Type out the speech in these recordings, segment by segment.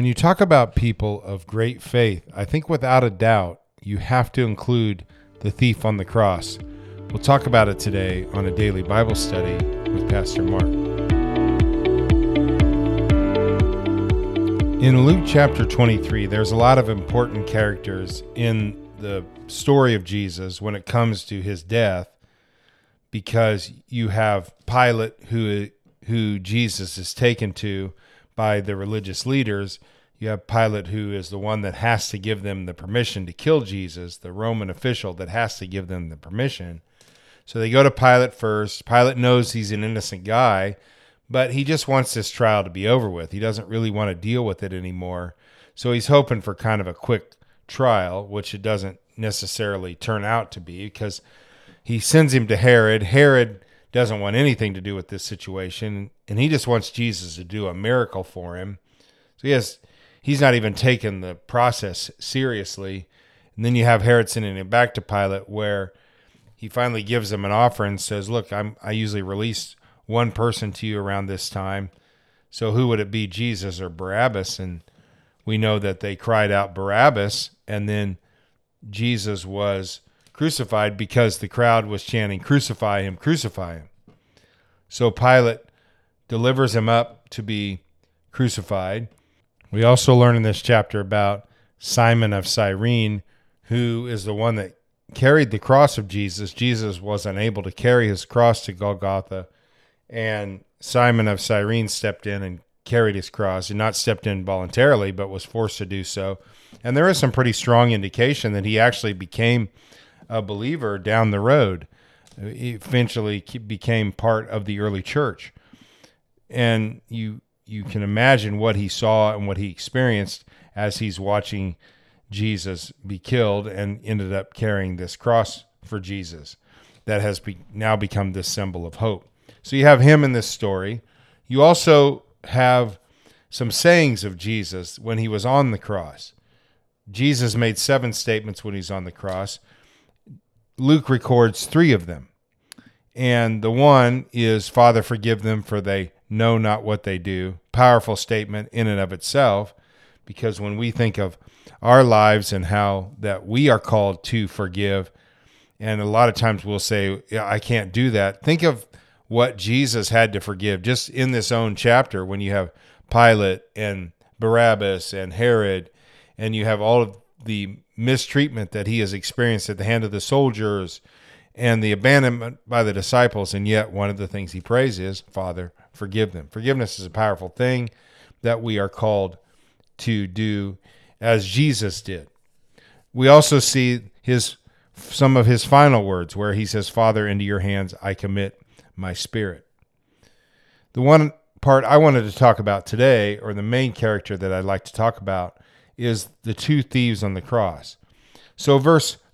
When you talk about people of great faith, I think without a doubt, you have to include the thief on the cross. We'll talk about it today on a daily Bible study with Pastor Mark. In Luke chapter 23, there's a lot of important characters in the story of Jesus when it comes to his death because you have Pilate who who Jesus is taken to by the religious leaders. You have Pilate, who is the one that has to give them the permission to kill Jesus, the Roman official that has to give them the permission. So they go to Pilate first. Pilate knows he's an innocent guy, but he just wants this trial to be over with. He doesn't really want to deal with it anymore. So he's hoping for kind of a quick trial, which it doesn't necessarily turn out to be because he sends him to Herod. Herod doesn't want anything to do with this situation, and he just wants Jesus to do a miracle for him. So he has, he's not even taking the process seriously. And then you have Herod sending him back to Pilate, where he finally gives him an offer and says, "Look, I'm I usually release one person to you around this time. So who would it be, Jesus or Barabbas?" And we know that they cried out Barabbas, and then Jesus was crucified because the crowd was chanting, Crucify him, crucify him. So Pilate delivers him up to be crucified. We also learn in this chapter about Simon of Cyrene, who is the one that carried the cross of Jesus. Jesus was unable to carry his cross to Golgotha, and Simon of Cyrene stepped in and carried his cross, and not stepped in voluntarily, but was forced to do so. And there is some pretty strong indication that he actually became a believer down the road. He eventually became part of the early church, and you you can imagine what he saw and what he experienced as he's watching Jesus be killed and ended up carrying this cross for Jesus that has be, now become this symbol of hope. So you have him in this story. You also have some sayings of Jesus when he was on the cross. Jesus made seven statements when he's on the cross. Luke records three of them. And the one is, Father, forgive them, for they know not what they do. Powerful statement in and of itself, because when we think of our lives and how that we are called to forgive, and a lot of times we'll say, yeah, I can't do that. Think of what Jesus had to forgive just in this own chapter when you have Pilate and Barabbas and Herod, and you have all of the mistreatment that he has experienced at the hand of the soldiers and the abandonment by the disciples. And yet, one of the things he prays is, Father, forgive them. Forgiveness is a powerful thing that we are called to do as Jesus did. We also see his some of his final words where he says, Father, into your hands I commit my spirit. The one part I wanted to talk about today, or the main character that I'd like to talk about, is the two thieves on the cross. So, verse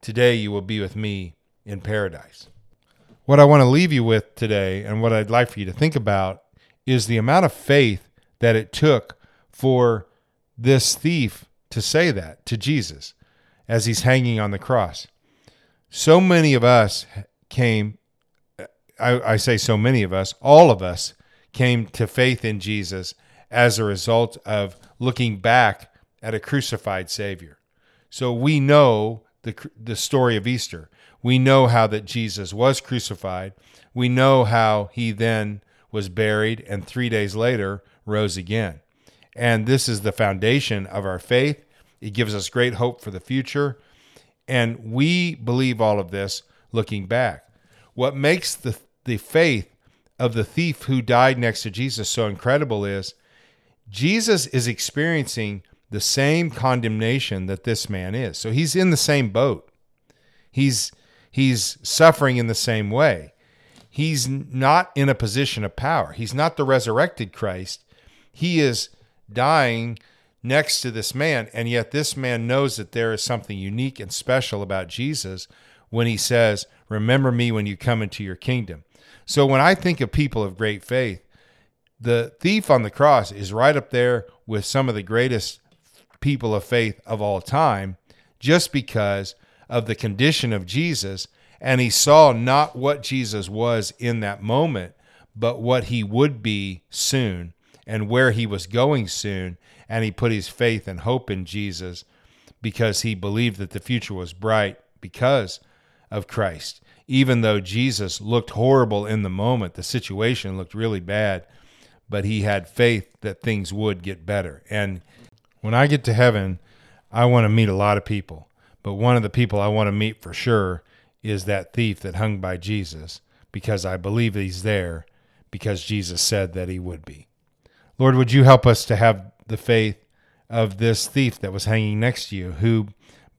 today you will be with me in paradise. What I want to leave you with today, and what I'd like for you to think about, is the amount of faith that it took for this thief to say that to Jesus as he's hanging on the cross. So many of us came, I, I, say so many of us, all of us came to faith in Jesus as a result of looking back at a crucified Savior. So we know the, the story of Easter. We know how that Jesus was crucified. We know how he then was buried and three days later rose again. And this is the foundation of our faith. It gives us great hope for the future. And we believe all of this looking back. What makes the, the faith of the thief who died next to Jesus so incredible is Jesus is experiencing the same condemnation that this man is. So he's in the same boat. He's he's suffering in the same way. He's not in a position of power. He's not the resurrected Christ. He is dying next to this man. And yet, this man knows that there is something unique and special about Jesus when he says, Remember me when you come into your kingdom. So, when I think of people of great faith, the thief on the cross is right up there with some of the greatest people of faith of all time just because of the condition of Jesus. And he saw not what Jesus was in that moment, but what he would be soon and where he was going soon. And he put his faith and hope in Jesus because he believed that the future was bright because of Christ. Even though Jesus looked horrible in the moment, the situation looked really bad, but he had faith that things would get better. And when I get to heaven, I want to meet a lot of people. But one of the people I want to meet for sure is that thief that hung by Jesus because I believe he's there because Jesus said that he would be. Lord, would you help us to have the faith of this thief that was hanging next to you who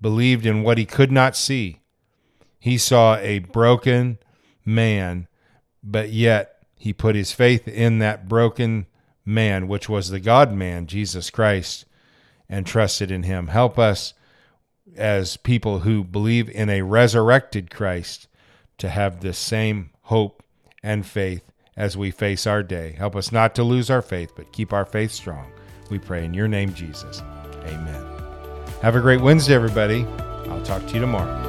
believed in what he could not see? He saw a broken man, but yet he put his faith in that broken man, which was the God man, Jesus Christ, and trusted in him. Help us as people who believe in a resurrected Christ to have the same hope and faith as we face our day. Help us not to lose our faith, but keep our faith strong. We pray in your name, Jesus. Amen. Have a great Wednesday, everybody. I'll talk to you tomorrow.